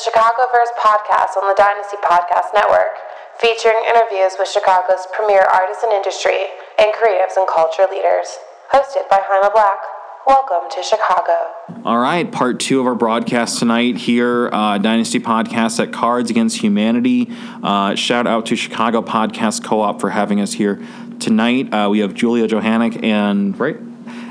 Chicagoverse podcast on the Dynasty Podcast Network, featuring interviews with Chicago's premier artists and industry and creatives and culture leaders. Hosted by Jaime Black. Welcome to Chicago. All right, part two of our broadcast tonight here, uh, Dynasty Podcast at Cards Against Humanity. Uh, shout out to Chicago Podcast Co op for having us here tonight. Uh, we have Julia Johanek and, right?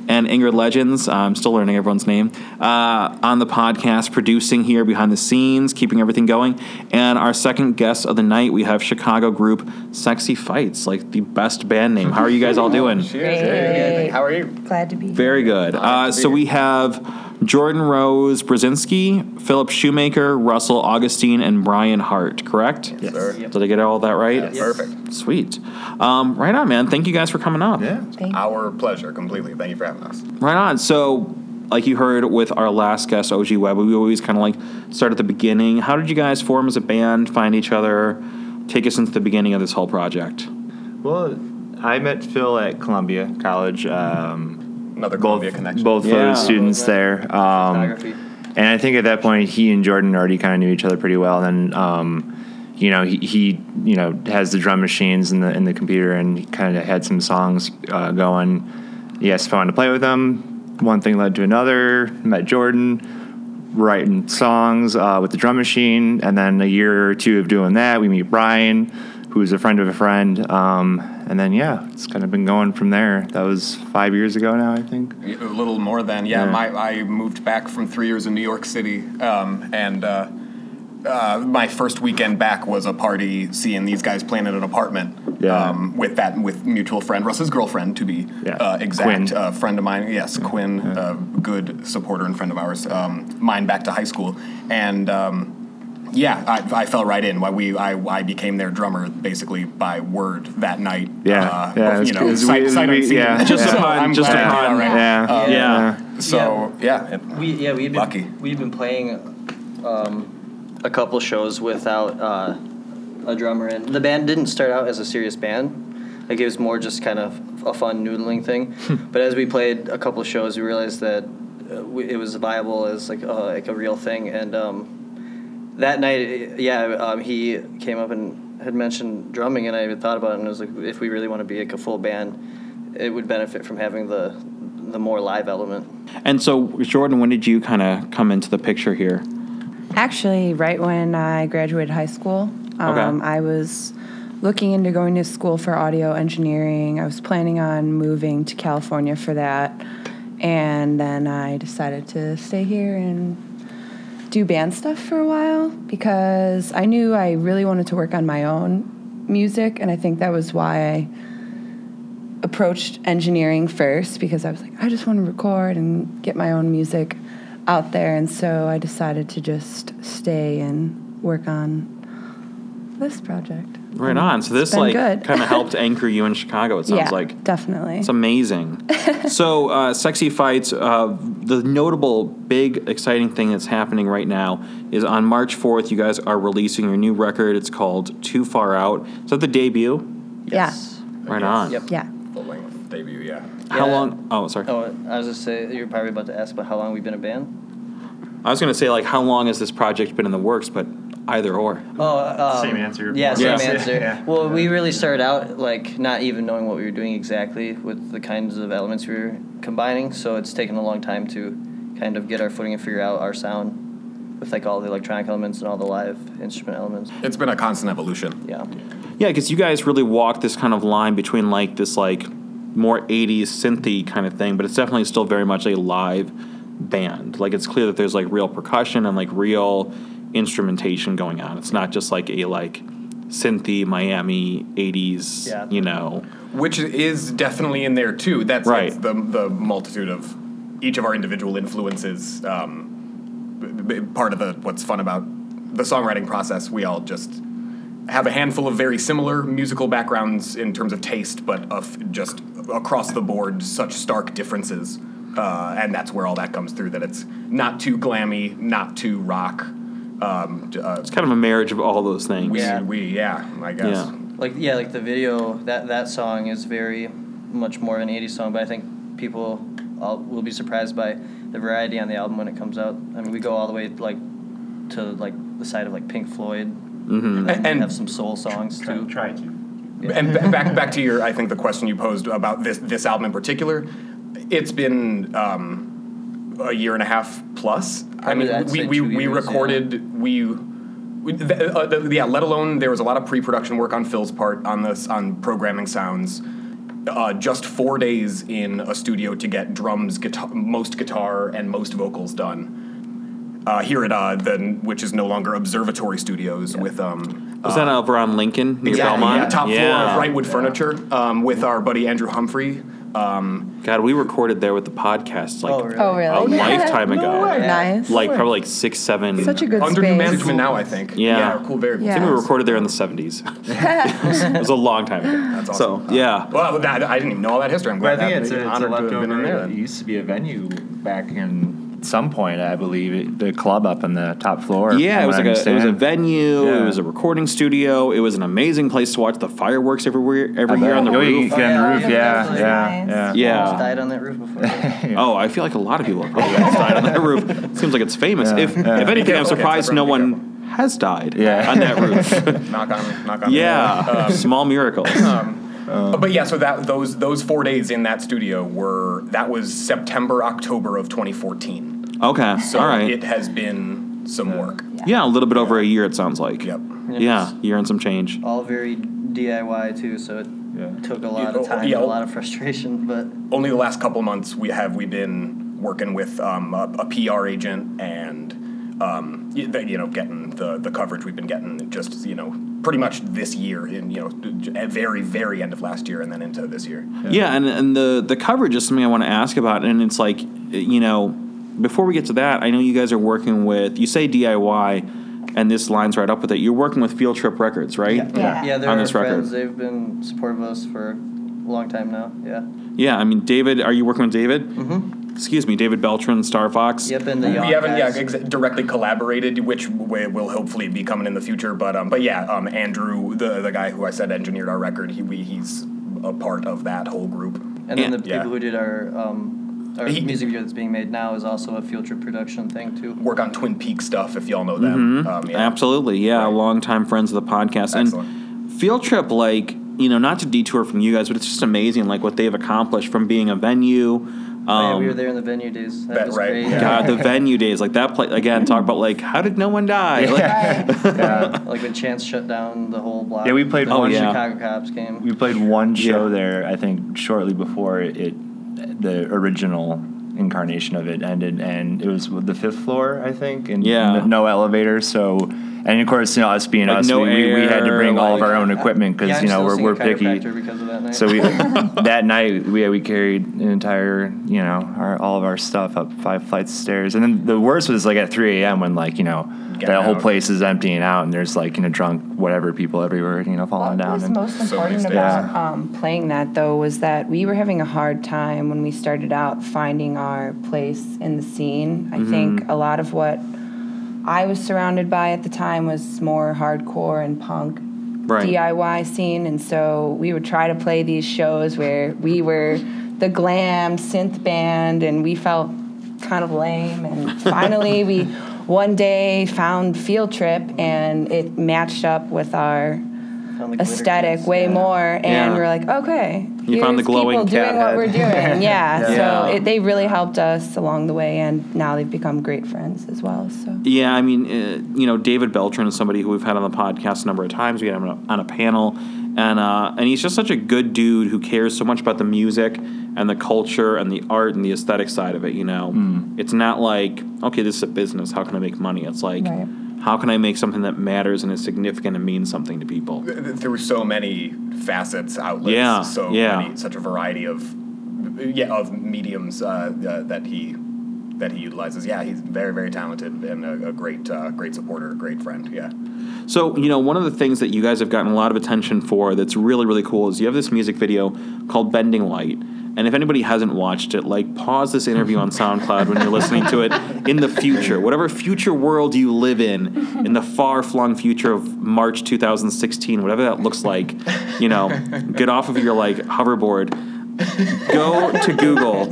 And Ingrid Lejins. I'm still learning everyone's name uh, on the podcast, producing here behind the scenes, keeping everything going. And our second guest of the night, we have Chicago group Sexy Fights, like the best band name. How are you guys all doing? Great. How are you? Glad to be here. Very good. Uh, so we have Jordan Rose Brzezinski, Phillip Shoemaker, Russell Augustine, and Bryan Hart. Correct? Yes, sir. Did I get all that right? Yes. Perfect. Sweet. Um, right on, man. Thank you guys for coming on. Yeah. Thank. Our pleasure, completely. Thank you for having us. Right on. So, like you heard with our last guest, OG Webb, we always kind of like start at the beginning. How did you guys form as a band, find each other? Take us into the beginning of this whole project. Well, I met Phil at Columbia College. Um, Another both Columbia connection. both Yeah. photo students there. Um, and I think at that point, he and Jordan already kind of knew each other pretty well. And then, um, you know, he, he you know has the drum machines in the in the computer, and he kind of had some songs uh, going. He asked if I wanted to play with him. One thing led to another. Met Jordan, writing songs uh, with the drum machine, and then a year or two of doing that, we meet Bryan, who's a friend of a friend. Um, and then yeah, it's kind of been going from there. That was five years ago now, I think. A little more than yeah. Yeah. My I moved back from three years in New York City, um, and uh, uh, my first weekend back was a party seeing these guys playing in an apartment. Yeah. Um, with that, with mutual friend Russ's girlfriend to be Yeah. uh, exact, Quinn. uh, friend of mine. Yes, Quinn, uh, good supporter and friend of ours. Um, mine back to high school, and. Um, yeah, I, I fell right in. Why we I, I became their drummer basically by word that night. Yeah, uh, yeah, you know, sight, weird. sight We- unseen. yeah. Just So upon- I'm just glad, upon- yeah, right. Yeah, Uh, Yeah. So yeah, it- We yeah we've been Lucky. we've been playing um, a couple shows without uh, a drummer in. The band didn't start out as a serious band. Like it was more just kind of a fun noodling thing. but as we played a couple shows, we realized that uh, we, it was viable as like uh, like a real thing. And um, that night, yeah, um, he came up and had mentioned drumming, and I had thought about it, and I was like, if we really want to be like a full band, it would benefit from having the the more live element. And so, Jordan, when did you kind of come into the picture here? Actually, right when I graduated high school, um, Okay. I was looking into going to school for audio engineering. I was planning on moving to California for that. And then I decided to stay here and do band stuff for a while because I knew I really wanted to work on my own music. And I think that was why I approached engineering first because I was like, I just want to record and get my own music out there. And so I decided to just stay and work on this project. Right on. So this like good. kind of helped anchor you in Chicago. It sounds yeah, like definitely. it's amazing. so, uh, sexy fights. Uh, the notable, big, exciting thing that's happening right now is on March fourth. You guys are releasing your new record. It's called Too Far Out. Is that the debut? Yes. Right on. Yep. yeah. full length debut. Yeah. How Yeah. long? Oh, sorry. Oh, I was just say you're probably about to ask about how long we've been a band. I was going to say like how long has this project been in the works, but either or. Oh, um, Same answer. Yeah, same or less. answer. Yeah. Well, we really started out like not even knowing what we were doing exactly with the kinds of elements we were combining. So it's taken a long time to kind of get our footing and figure out our sound with like all the electronic elements and all the live instrument elements. It's been a constant evolution. Yeah. Yeah, because you guys really walk this kind of line between like this like more '80s synthy kind of thing, but it's definitely still very much a live band. Like it's clear that there's like real percussion and like real instrumentation going on. It's not just like a like synthy Miami '80s, Yeah. you know. which is definitely in there too. That's Right. that's the the multitude of each of our individual influences. Um, b- b- part of the what's fun about the songwriting process, we all just have a handful of very similar musical backgrounds in terms of taste, but of just across the board such stark differences. Uh, and that's where all that comes through. That it's not too glammy, not too rock. Um, uh, It's kind of a marriage of all those things. we, Yeah. we, yeah, I guess. Yeah. Like yeah, like the video that that song is very much more of an '80s song, but I think people all, will be surprised by the variety on the album when it comes out. I mean, we go all the way like to like the side of like Pink Floyd. Mm-hmm. And, And- have some soul songs too. Try to. And ba- back back to your, I think the question you posed about this this album in particular, it's been um, a year and a half plus. I Probably mean, I'd we we, we years, yeah. recorded we. we the, uh, the, yeah, let alone there was a lot of pre-production work on Phil's part on this on programming sounds. Uh, just four days in a studio to get drums, guitar, most guitar, and most vocals done. Uh, here at uh, the which is no longer Observatory Studios with um, Was that over on Lincoln near yeah, Belmont? yeah, top floor Yeah. of Rightwood Furniture um, with our buddy Andrew Humphrey. Um, God, we recorded there with the podcast like Oh, really? Oh, really? a lifetime ago. Nice. Like probably like six, seven. Such a good under new space. management now, I think. Yeah. cool, very cool. Yeah. I think we recorded there in the seventies. it was a long time ago. That's awesome. So yeah, Well, that, I didn't even know all that history. I'm But glad I think that it's a, it's a honored to have been in there. leftover. It used to be a venue back in some point, I believe. The club up on the top floor. yeah. It was like I a it was a understand. venue. It was a recording studio. It was an amazing place to watch the fireworks everywhere every year on the Oh, roof. can get on the Oh, roof. yeah, Yeah, that's yeah, nice. yeah. Yeah. Almost died on that roof before. Oh, I feel like a lot of people have probably almost died on that roof. Seems like it's famous. Yeah, if yeah. if anything, I'm surprised that's no one has died Yeah. on that roof. knock on, knock on. yeah, Um, small miracles. But yeah, so that those those four days in that studio were that was September October of 2014. Okay, So all right. it has been some work. yeah, a little bit over a year. It sounds like. Yep. Yeah, year and some change. All very DIY too, so it Yeah. took a lot Yeah, of time yeah. and a lot of frustration. But only the last couple months we have we been working with um, a, a PR agent and um, you know getting the the coverage we've been getting just you know pretty much this year in you know at very very end of last year and then into this year. Yeah, and and the the coverage is something I want to ask about, and it's like you know, before we get to that, I know you guys are working with. You say DIY, and this lines right up with it. You're working with Field Trip Records, right? Yeah. yeah, they're On our this record. friends. They've been supportive of us for a long time now. Yeah. Yeah, I mean, David, are you working with David? Mm-hmm. Excuse me, David Beltran, Star Fox. Yep, and the young we haven't yeah ex- directly collaborated, which w- will hopefully be coming in the future. But um, but yeah, um, Andrew, the the guy who I said engineered our record, he we, he's a part of that whole group. And then the Yeah. people who did our um, our He- music video that's being made now is also a field trip production thing too. Work on Twin Peaks stuff if y'all know them. Um, yeah. Absolutely, yeah, Right. longtime friends of the podcast. And Field Trip, like, you know, not to detour from you guys, but it's just amazing, like, what they've accomplished from being a venue. Oh, yeah, Um, we were there in the venue days. That That- was right, great. yeah. God, the venue days, like that place again. Talk about like how did no one die? Like, yeah. like when Chance shut down the whole block. Yeah, we played the one- yeah. Chicago cops game. We played one show Yeah. there, I think, shortly before it, the original incarnation of it ended, and it was the fifth floor, I think, and Yeah. no elevator. So, and of course, you know, us being Like us, no we, we, we had to air, bring all of our own equipment because yeah, you know we're, we're picky. because of that night. So we that night we we carried an entire you know our all of our stuff up five flights of stairs, and then the worst was like at 3 a.m. when like you know Getting that whole out. place is emptying out and there's like you know drunk whatever people everywhere you know falling What down. was and, most important stairs. about um, playing that, though, was that we were having a hard time when we started out finding our place in the scene. I Mm-hmm. think a lot of what I was surrounded by at the time was more hardcore and punk Right. DIY scene, and so we would try to play these shows where we were the glam synth band, and we felt kind of lame. And finally, we one day found Field Trip, and it matched up with our Found the glitter aesthetic way Yeah. more, and Yeah. we're like, okay, You found the glowing people doing cat what head. we're doing. Yeah, Yeah. so it, they really helped us along the way, and now they've become great friends as well. So Yeah, I mean, uh, you know, David Beltran is somebody who we've had on the podcast a number of times. We had him on a, on a panel, and uh, and he's just such a good dude who cares so much about the music and the culture and the art and the aesthetic side of it. You know, it's not like okay, this is a business. How can I make money? It's like Right. How can I make something that matters and is significant and means something to people. Th- th- There were so many facets, outlets, Yeah, so yeah. many, such a variety of yeah of mediums uh, uh, that he that he utilizes. Yeah, he's very very talented and a, a great uh, great supporter, a great friend. Yeah. So, you know, one of the things that you guys have gotten a lot of attention for that's really, really cool is you have this music video called Bending Light. And if anybody hasn't watched it, like pause this interview on SoundCloud when you're listening to it in the future, whatever future world you live in, in the far flung future of March 2016, whatever that looks like, you know, get off of your like hoverboard, go to Google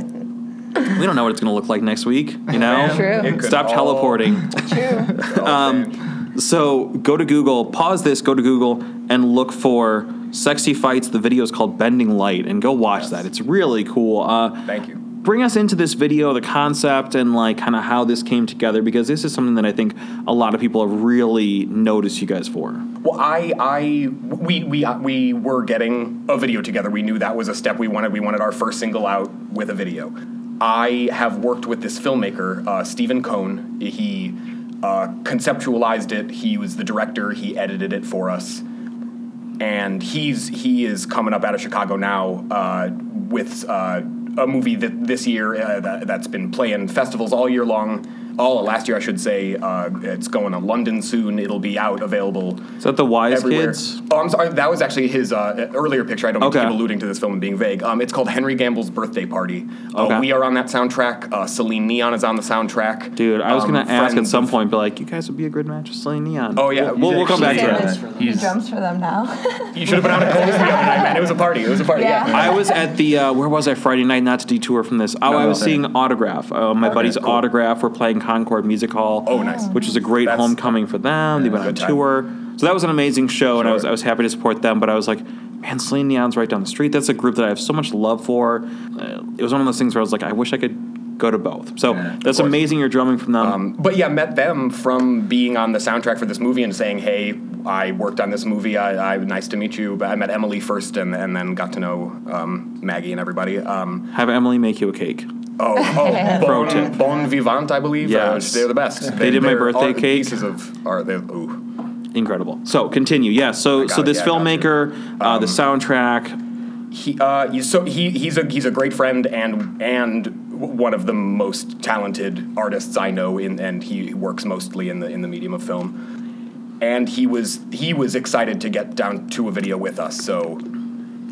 we don't know what it's going to look like next week. You know, True. Stop all- teleporting. True. Um, so go to Google, pause this, go to Google, and look for "Sexy Fights." The video is called "Bending Light," and go watch that. It's really cool. Uh, Thank you. bring us into this video, the concept, and like kind of how this came together, because this is something that I think a lot of people have really noticed you guys for. Well, I, I, we, we, uh, we were getting a video together. We knew that was a step we wanted. We wanted our first single out with a video. I have worked with this filmmaker, uh, Stephen Cone. He uh, conceptualized it. He was the director. He edited it for us, and he's he is coming up out of Chicago now uh, with uh, a movie that this year uh, that, that's been playing festivals all year long. All last year, I should say. Uh, it's going to London soon. It'll be out available Is that the Wise everywhere. Kids? Oh, I'm sorry. That was actually his uh, earlier picture. I don't mean to Okay. keep alluding to this film and being vague. Um, it's called Henry Gamble's Birthday Party. Uh, Okay. We are on that soundtrack. Uh, Celine Neon is on the soundtrack. Dude, I was Um, gonna ask at some of- point, but like, you guys would be a good match with Celine Neon. Oh, yeah. we'll, we'll, we'll come back to Yeah. that. He drums for them now. You should have been out at Cole's the other night, man. It was a party. It was a party. Yeah. Yeah. I was at the uh, where was I Friday night? Not to detour from this. Oh, I was okay. seeing Autograph. Uh, my buddy's cool. Autograph. We're playing Concord Music Hall. Oh, nice. Which was a great That's- homecoming for them. They went on time. tour, so that was an amazing show, and I was I was happy to support them. But I was like, man, Celine Neon's right down the street. That's a group that I have so much love for. Uh, it was one of those things where I was like, I wish I could go to both. So Yeah, that's amazing. You're drumming from them. Um, but yeah, met them from being on the soundtrack for this movie and saying, "Hey, I worked on this movie. I, I nice to meet you." But I met Emily first, and, and then got to know um, Maggie and everybody. Um, have Emily make you a cake. oh, oh, Pro bon, tip. bon vivant, I believe. Uh, they're the best. They did my they're birthday cake. Pieces of art. They, ooh. Incredible. So continue. Yeah. So so it, this yeah, filmmaker, uh, the Um, soundtrack. He, uh, so he, he's a he's a great friend and and one of the most talented artists I know in and he works mostly in the in the medium of film. And he was he was excited to get down to a video with us. So,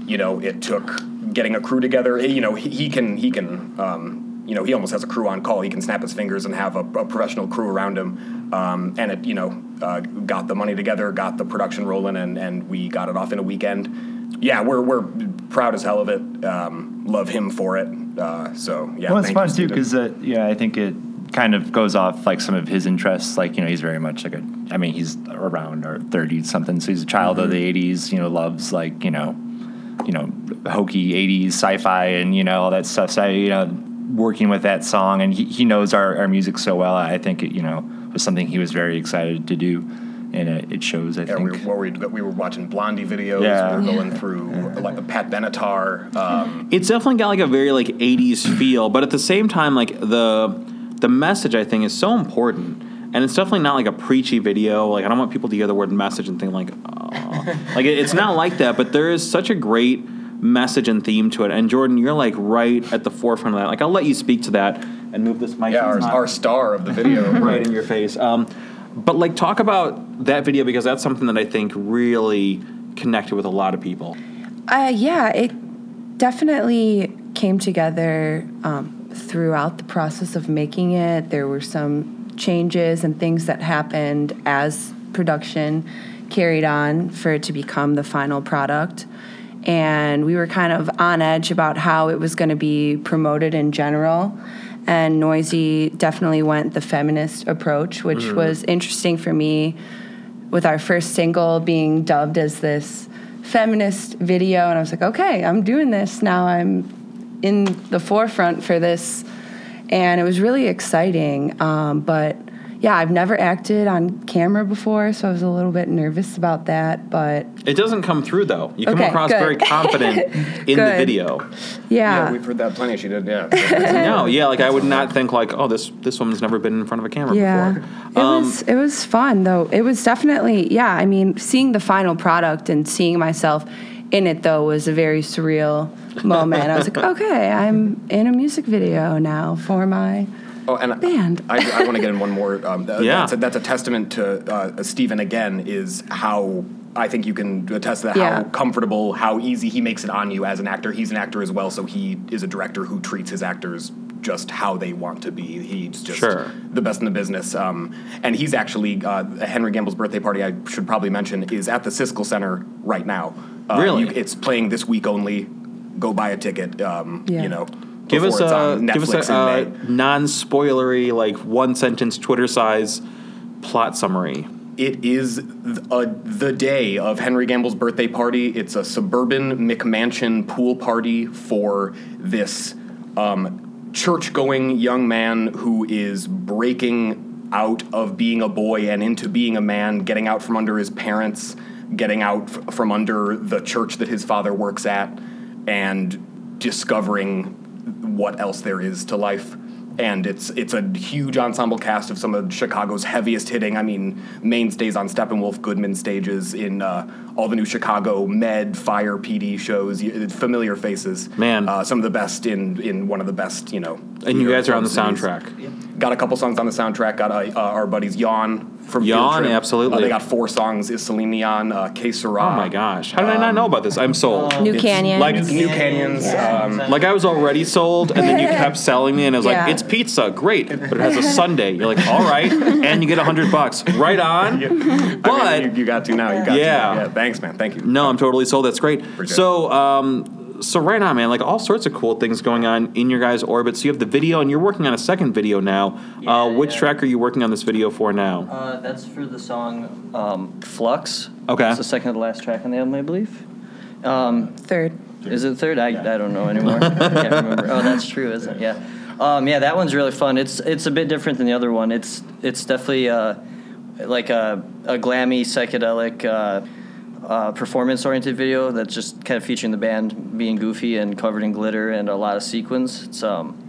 you know, it took getting a crew together. You know, he, he can he can um, you know he almost has a crew on call. He can snap his fingers and have a, a professional crew around him. Um, and it you know uh, got the money together, got the production rolling, and and we got it off in a weekend. Yeah, we're we're proud as hell of it. Um, love him for it. Uh, so yeah, well, it's fun too because uh, yeah, I think it kind of goes off like some of his interests. Like you know, he's very much like a. I mean, he's around or thirty something, so he's a child of the '80s. You know, loves like you know, you know, hokey '80s sci-fi and you know all that stuff. So you know, working with that song and he, he knows our, our music so well. I think it you know was something he was very excited to do, and it, it shows. I Yeah, think. we were, we were we were watching Blondie videos. Yeah. We were going through like Pat Benatar. Um, It's definitely got like a very like '80s feel, but at the same time, like the the message I think is so important, and it's definitely not like a preachy video. Like I don't want people to hear the word message and think like, oh. like it, it's not like that. But there is such a great message and theme to it. And Jordan, you're like right at the forefront of that. Like I'll let you speak to that and move this mic. yeah, our, not- our star of the video. right in your face. Um, but like, talk about that video because that's something that I think really connected with a lot of people. Uh, yeah, it definitely came together um, throughout the process of making it. There were some changes and things that happened as production carried on for it to become the final product. And we were kind of on edge about how it was going to be promoted in general. And Noisy definitely went the feminist approach, which mm. was interesting for me with our first single being dubbed as this feminist video and i was like okay i'm doing this now i'm in the forefront for this and it was really exciting um, but yeah i've never acted on camera before so i was a little bit nervous about that but It doesn't come through though. You come Okay, across good. very confident in the video. Yeah, yeah we've heard that plenty. She did. Yeah. No, yeah, like I would not think like, oh, this this woman's never been in front of a camera yeah before. it was it was fun though it was definitely yeah i mean seeing the final product and seeing myself in it though was a very surreal moment i was like okay i'm in a music video now for my Oh, and Band. I, I want to get in one more. Um, Yeah. that's, a, that's a testament to uh, Stephen again. Is how I think you can attest to that. Yeah. How comfortable, how easy he makes it on you as an actor. He's an actor as well, so he is a director who treats his actors just how they want to be. He's just Sure. the best in the business. Um, and he's actually uh, Henry Gamble's birthday party. I should probably mention is at the Siskel Center right now. Uh, Really? you- it's playing this week only. Go buy a ticket. Um, Yeah. You know. Give us a give us a, uh, in May. non-spoilery, like one sentence Twitter size plot summary. It is th- a, the day of Henry Gamble's birthday party. It's a suburban McMansion pool party for this um, church going young man who is breaking out of being a boy and into being a man, getting out from under his parents, getting out f- from under the church that his father works at, and discovering what else there is to life. And it's it's a huge ensemble cast of some of Chicago's heaviest hitting. I mean, mainstays on Steppenwolf Goodman stages in uh, all the new Chicago Med, Fire, PD shows. y- Familiar faces, Man. Uh, some of the best in in one of the best, you know. And you guys are on the film cities. soundtrack. Got a couple songs on the soundtrack. Got uh, uh, our buddies Yawn from Field Yawn, Trip. absolutely. Uh, they got four songs: Is Celine Dion, uh, Que Sera. Oh my gosh! How did I not know about this? I'm sold. New It's Canyon. like- New Canyons. Um, Like I was already sold, and then you kept selling me, and I was Yeah. like, "It's pizza, great," but it has a Sunday. You're like, "All right," and you get a hundred bucks, right on. But I mean, you, you got to now. You got Yeah. to. Yeah. Thanks, man. Thank you. no, I'm totally sold. That's great. So, um, so right on, man. Like all sorts of cool things going on in your guys' orbit. So you have the video, and you're working on a second video now. Yeah, uh, which yeah. track are you working on this video for now? Uh, that's for the song um, Flux. Okay. It's the second to last track on the album, I believe. Um, Third. Is it third? I, I don't know anymore. I can't remember. Oh, that's true, isn't it? Yeah. Um, yeah, that one's really fun. It's it's a bit different than the other one. It's it's definitely uh, like a, a glammy psychedelic uh, performance oriented video that's just kind of featuring the band being goofy and covered in glitter and a lot of sequins. It's um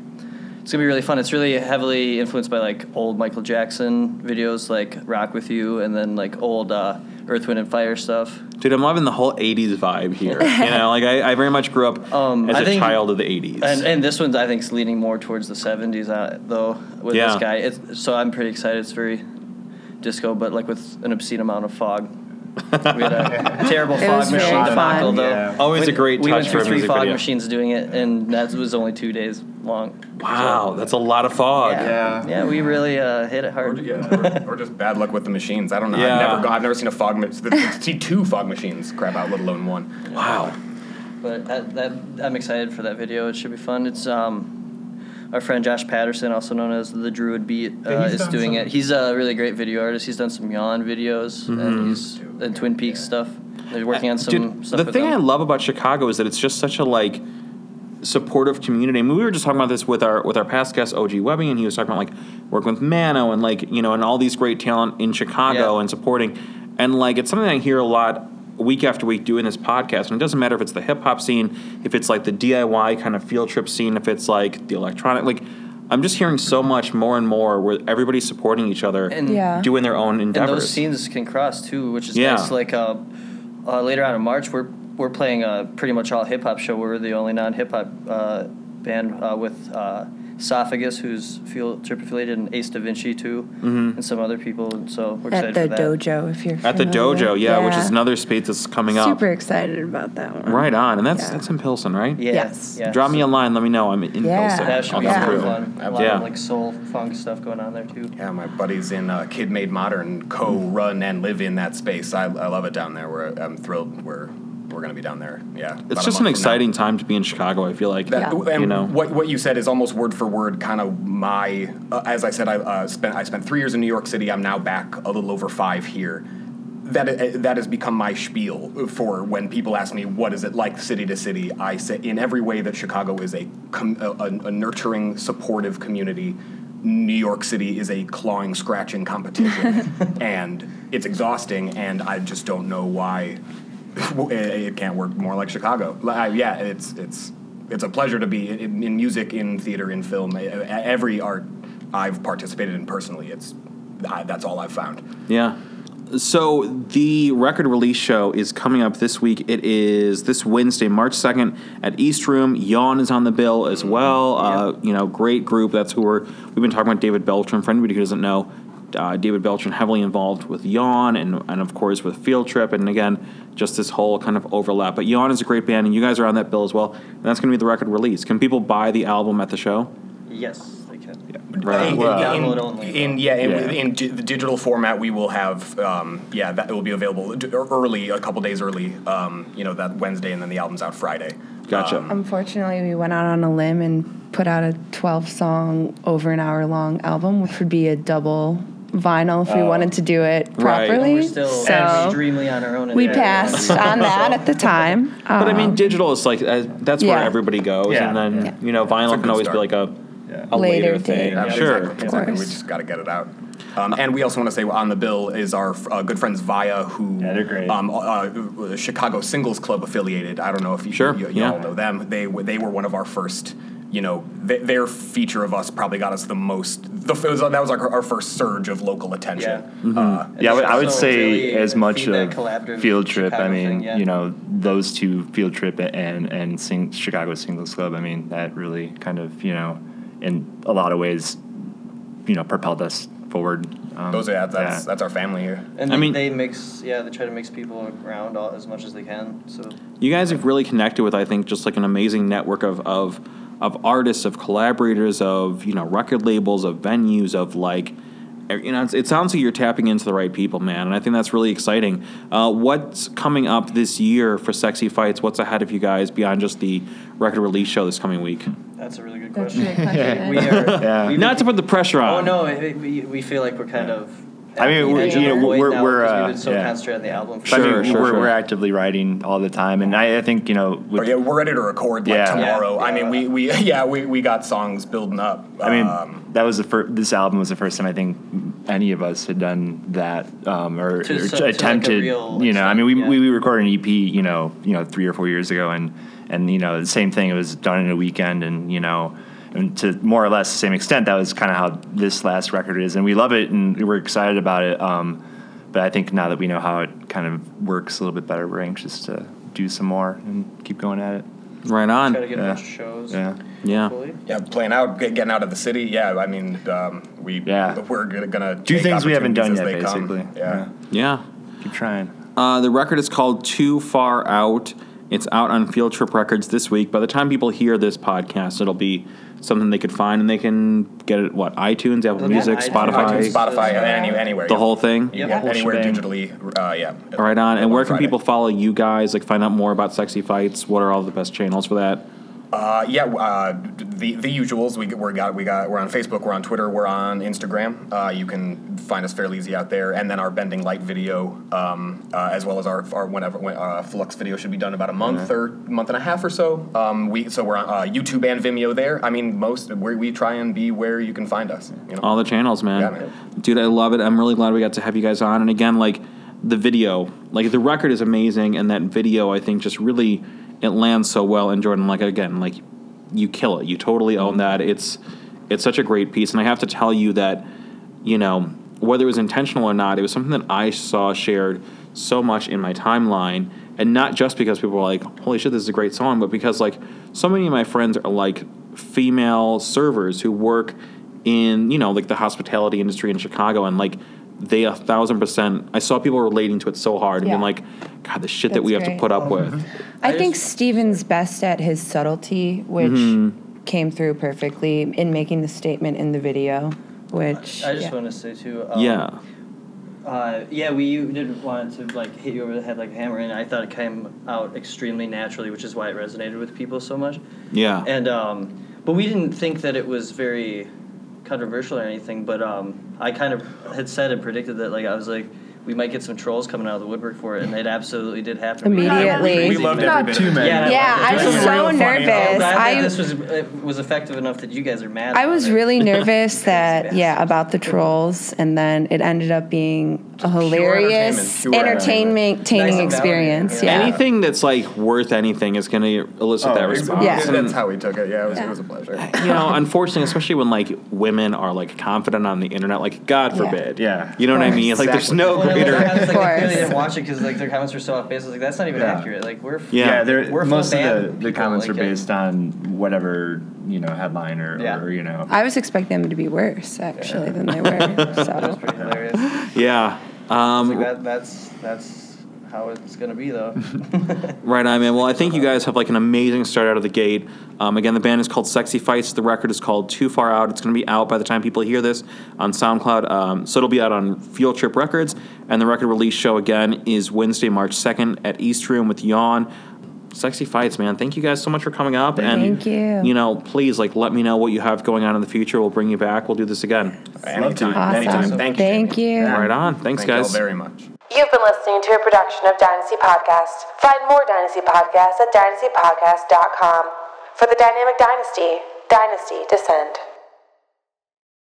it's gonna be really fun. It's really heavily influenced by like old Michael Jackson videos like Rock with You and then like old uh, Earth Wind and Fire stuff. Dude, I'm loving the whole '80s vibe here. you know, like I, I very much grew up Um, as I a think- child of the '80s. And, and this one's I think is leaning more towards the '70s uh, though with Yeah. this guy. It's, so I'm pretty excited. It's very disco, but like with an obscene amount of fog. We had a terrible It fog was very machine debacle fun. though. Yeah. Always We- a great We touch went through a three music fog video. machines doing it, and that was only two days long. wow, that's a lot of fog. Yeah, yeah, we really uh, hit it Or, hard. yeah, or, or just bad luck with the machines. I don't know. Yeah. I've never gone, I've never seen a fog. ma- see two fog machines crap out, let alone one. Wow. But that, that I'm excited for that video. It should be fun. It's um, our friend Josh Patterson, also known as the Druid Beat, uh, he's is doing some- it. He's a really great video artist. He's done some Yawn videos Mm-hmm. and he's and Twin Peaks stuff. They're working on some Dude, stuff. the with thing them. I love about Chicago is that it's just such a like supportive community. I mean, we were just talking about this with our with our past guest OG Webbing, and he was talking about like working with Mano and like you know and all these great talent in Chicago Yeah. and supporting, and like it's something I hear a lot week after week doing this podcast. And it doesn't matter if it's the hip hop scene, if it's like the DIY kind of field trip scene, if it's like the electronic like. I'm just hearing so much more and more where everybody's supporting each other, And- Yeah. doing their own endeavors. and those scenes can cross too, which is Yeah. nice. Like uh, uh, later on in March, we're we're playing a pretty much all hip hop show. We're the only non hip hop uh, band uh, with uh, Esophagus, who's field trip affiliated, and Ace Da Vinci too, and some other people. And so we're At excited the for that. dojo, if you're At the dojo, yeah, which is another space that's coming up. Super excited about that one. Right on, and that's Yeah. that's in Pilsen, right? Yeah. Yes. yeah. Drop me a line. Let me know. I'm in Yeah. Pilsen. That should I'll be come Yeah. super through. fun. A lot Yeah. of like soul funk stuff going on there too. Yeah, my buddies in uh, Kid Made Modern co-run and live in that space. I, I love it down there. We're, I'm thrilled. We're we're going to be down there. Yeah, It's just an month now. exciting time to be in Chicago. I feel like. That, Yeah. And You know. what what you said is almost word for word kind of my. Uh, as I said, I uh, spent I spent three years in New York City. I'm now back a little over five here. That uh, that has become my spiel for when people ask me what is it like city to city. I say in every way that Chicago is a com- a, a nurturing, supportive community. New York City is a clawing, scratching competition, and it's exhausting. And I just don't know why it, it can't work more like Chicago. Li- I- yeah, it's it's it's a pleasure to be in, in music, in theater, in film. Every art I've participated in personally, it's I, that's all I've found. Yeah. So the record release show is coming up this week. It is this Wednesday, March second, at East Room. Yawn is on the bill as well. Uh, you know, great group. That's who we're. We've been talking about David Beltran. For anybody who doesn't know, uh, David Beltran heavily involved with Yawn and and of course with Field Trip. And again, just this whole kind of overlap. But Yawn is a great band, and you guys are on that bill as well. And that's going to be the record release. Can people buy the album at the show? Yes, they can. Right. In- Well- in, Download only. In yeah, in, Yeah. in di- the digital format, we will have um, yeah that it will be available d- early, a couple days early. Um, you know that Wednesday, and then the album's out Friday. Gotcha. Unfortunately, we went out on a limb and put out a 12 song, over an hour long album, which would be a double vinyl if we wanted to do it Right. properly. We're still so extremely on our own. in we there. passed on that at the time. But I mean, Um, digital is like uh, that's where Yeah. everybody goes, Yeah. and then Yeah. you know, vinyl can always be like a Yeah. a later, Later thing. date. Yeah, Sure. exactly, exactly. We just got to get it out. Um, and we also want to say on the bill is our uh, good friends Via, who Yeah, great. Um, uh, Chicago Singles Club affiliated. I don't know if you, Sure, you, you yeah. all know them. They they were one of our first. You know, th- their feature of us probably got us the most. The, it was, that was like our, our first surge of local attention. Yeah. Uh, Yeah, I would, I would say really as much feedback, of field trip. I mean, thing, yeah. you know, those two field trip and and sing, Chicago Singles Club. I mean, that really kind of you know, in a lot of ways, you know, propelled us forward. Um, those are yeah, that's yeah. that's our family here. And I mean- they mix, yeah, they try to mix people around all, as much as they can. So You guys have really connected with, I think, just like an amazing network of of of artists, of collaborators, of you know record labels, of venues, of like. You know, it's, it sounds like you're tapping into the right people, man, and I think that's really exciting. Uh, what's coming up this year for Sexy Fights? What's ahead of you guys beyond just the record release show this coming week? that's a really good That's question. a good question. we are. Yeah. Not to put the pressure on. Oh no, we, we feel like we're kind of. I mean, we're- you know, we're- now we're, uh, so yeah. concentrated on the album. For I mean, Sure, sure, we're, sure. we're actively writing all the time, and I, I think you know, Or, with, yeah, we're ready to record like Yeah. tomorrow. Yeah. I mean, we, we yeah we, we got songs building up. I mean, um, that was the first. This album was the first time I think any of us had done that, um, or, To or so- to, like, attempted. real you know, I mean, we, extent, we we recorded an EP, you know, you know, three or four years ago, and and you know, the same thing. It was done in a weekend, and you know, and to more or less the same extent, that was kind of how this last record is, and we love it, and we're excited about it. Um, but I think now that we know how it kind of works a little bit better, we're anxious to do some more and keep going at it. Right on. Try to get a Yeah. bunch of shows. Yeah. Yeah. hopefully. yeah, playing out, getting out of the city. Yeah, I mean, um, we Yeah. we're gonna, gonna Do things we haven't done yet, opportunities as come. basically. Yeah. Yeah. Keep trying. Uh, the record is called Too Far Out. It's out on Field Trip Records this week. By the time people hear this podcast, it'll be something they could find, and they can get it. What iTunes, Apple It'll Music, iTunes, Spotify, iTunes, Spotify, Yeah. any, anywhere. the yeah. whole thing. Yep. Yeah, Whole anywhere shebang. digitally. Uh, yeah. Right on. And where can Friday. people follow you guys? Like find out more about Sexy Fights. What are all the best channels for that? Uh, yeah, uh, the the usuals. We we're got we got we're on Facebook, we're on Twitter, we're on Instagram. Uh, you can find us fairly easy out there, and then our bending light video, um, uh, as well as our our whenever when, uh, Flux video should be done about a month or month and a half or so. Um, we so we're on uh, YouTube and Vimeo there. I mean, most we we try and be where you can find us. You know. All the channels, man. Yeah, man. Dude, I love it. I'm really glad we got to have you guys on. And again, like the video, like the record is amazing, and that video, I think, just really it lands so well. And Jordan, like again, like you kill it. You totally own mm-hmm. that. It's it's such a great piece, and I have to tell you that you know whether it was intentional or not, it was something that I saw shared so much in my timeline, and not just because people were like, "Holy shit, this is a great song," but because like so many of my friends are like female servers who work in you know like the hospitality industry in Chicago, and like they a thousand percent. I saw people relating to it so hard and being like, "God, the shit that That's we have to put up with." I, I think just- Stephen's best at his subtlety, which Mm-hmm. came through perfectly in making the statement in the video. Which I just yeah. want to say too. Um, yeah, Uh, yeah, we didn't want to like hit you over the head like a hammer, and I thought it came out extremely naturally, which is why it resonated with people so much. yeah, And um, but we didn't think that it was very controversial or anything. But um, I kind of had said and predicted that like I was like we might get some trolls coming out of the woodwork for it, and it absolutely did happen. Immediately. We loved every Not bit. too many. Yeah, Yeah, I was so real funny- nervous. I'm glad that I- this was it was effective enough that you guys are mad. I about was it. really nervous that yeah about the trolls, and then it ended up being a hilarious, entertainment, pure entertainment, Nice entertaining experience. yeah. Yeah. anything that's like worth anything is going to elicit Oh, that it's- response. Yeah. That's how we took it. Yeah, it was, it was a pleasure. Uh, you know, unfortunately, especially when like women are like confident on the internet, like God forbid. Yeah. You know what I mean? Like there's no Well, I was- greater. I like, Of they clearly didn't watch it because like their comments were so off base. I was like, that's not even Yeah. accurate. Like we're Yeah. Yeah, they're, We're full most of the, band the people, comments like, are uh, based on whatever you know headline or, Yeah. or you know. I was expecting them to be worse actually than they were. that was So pretty hilarious. Yeah. Um, Like that, that's that's how it's gonna be though. Right on, man. Well, I think you guys have like an amazing start out of the gate. Um, again, the band is called Sexy Fights. The record is called Too Far Out. It's going to be out by the time people hear this on SoundCloud. Um, so it'll be out on Field Trip Records. And the record release show again is Wednesday, March 2nd at East Room with Yawn. Sexy fights, man. Thank you guys so much for coming up. and Thank you. You know, please like let me know what you have going on in the future. We'll bring you back. We'll do this again. Anytime. Awesome. Anytime. Thank you. Thank Jaime. you. Right on. Thanks, Thank you all guys. very much. You've been listening to a production of Dynasty Podcast. Find more Dynasty Podcasts at dynastypodcast.com. For the Dynamic Dynasty, Dynasty Descend.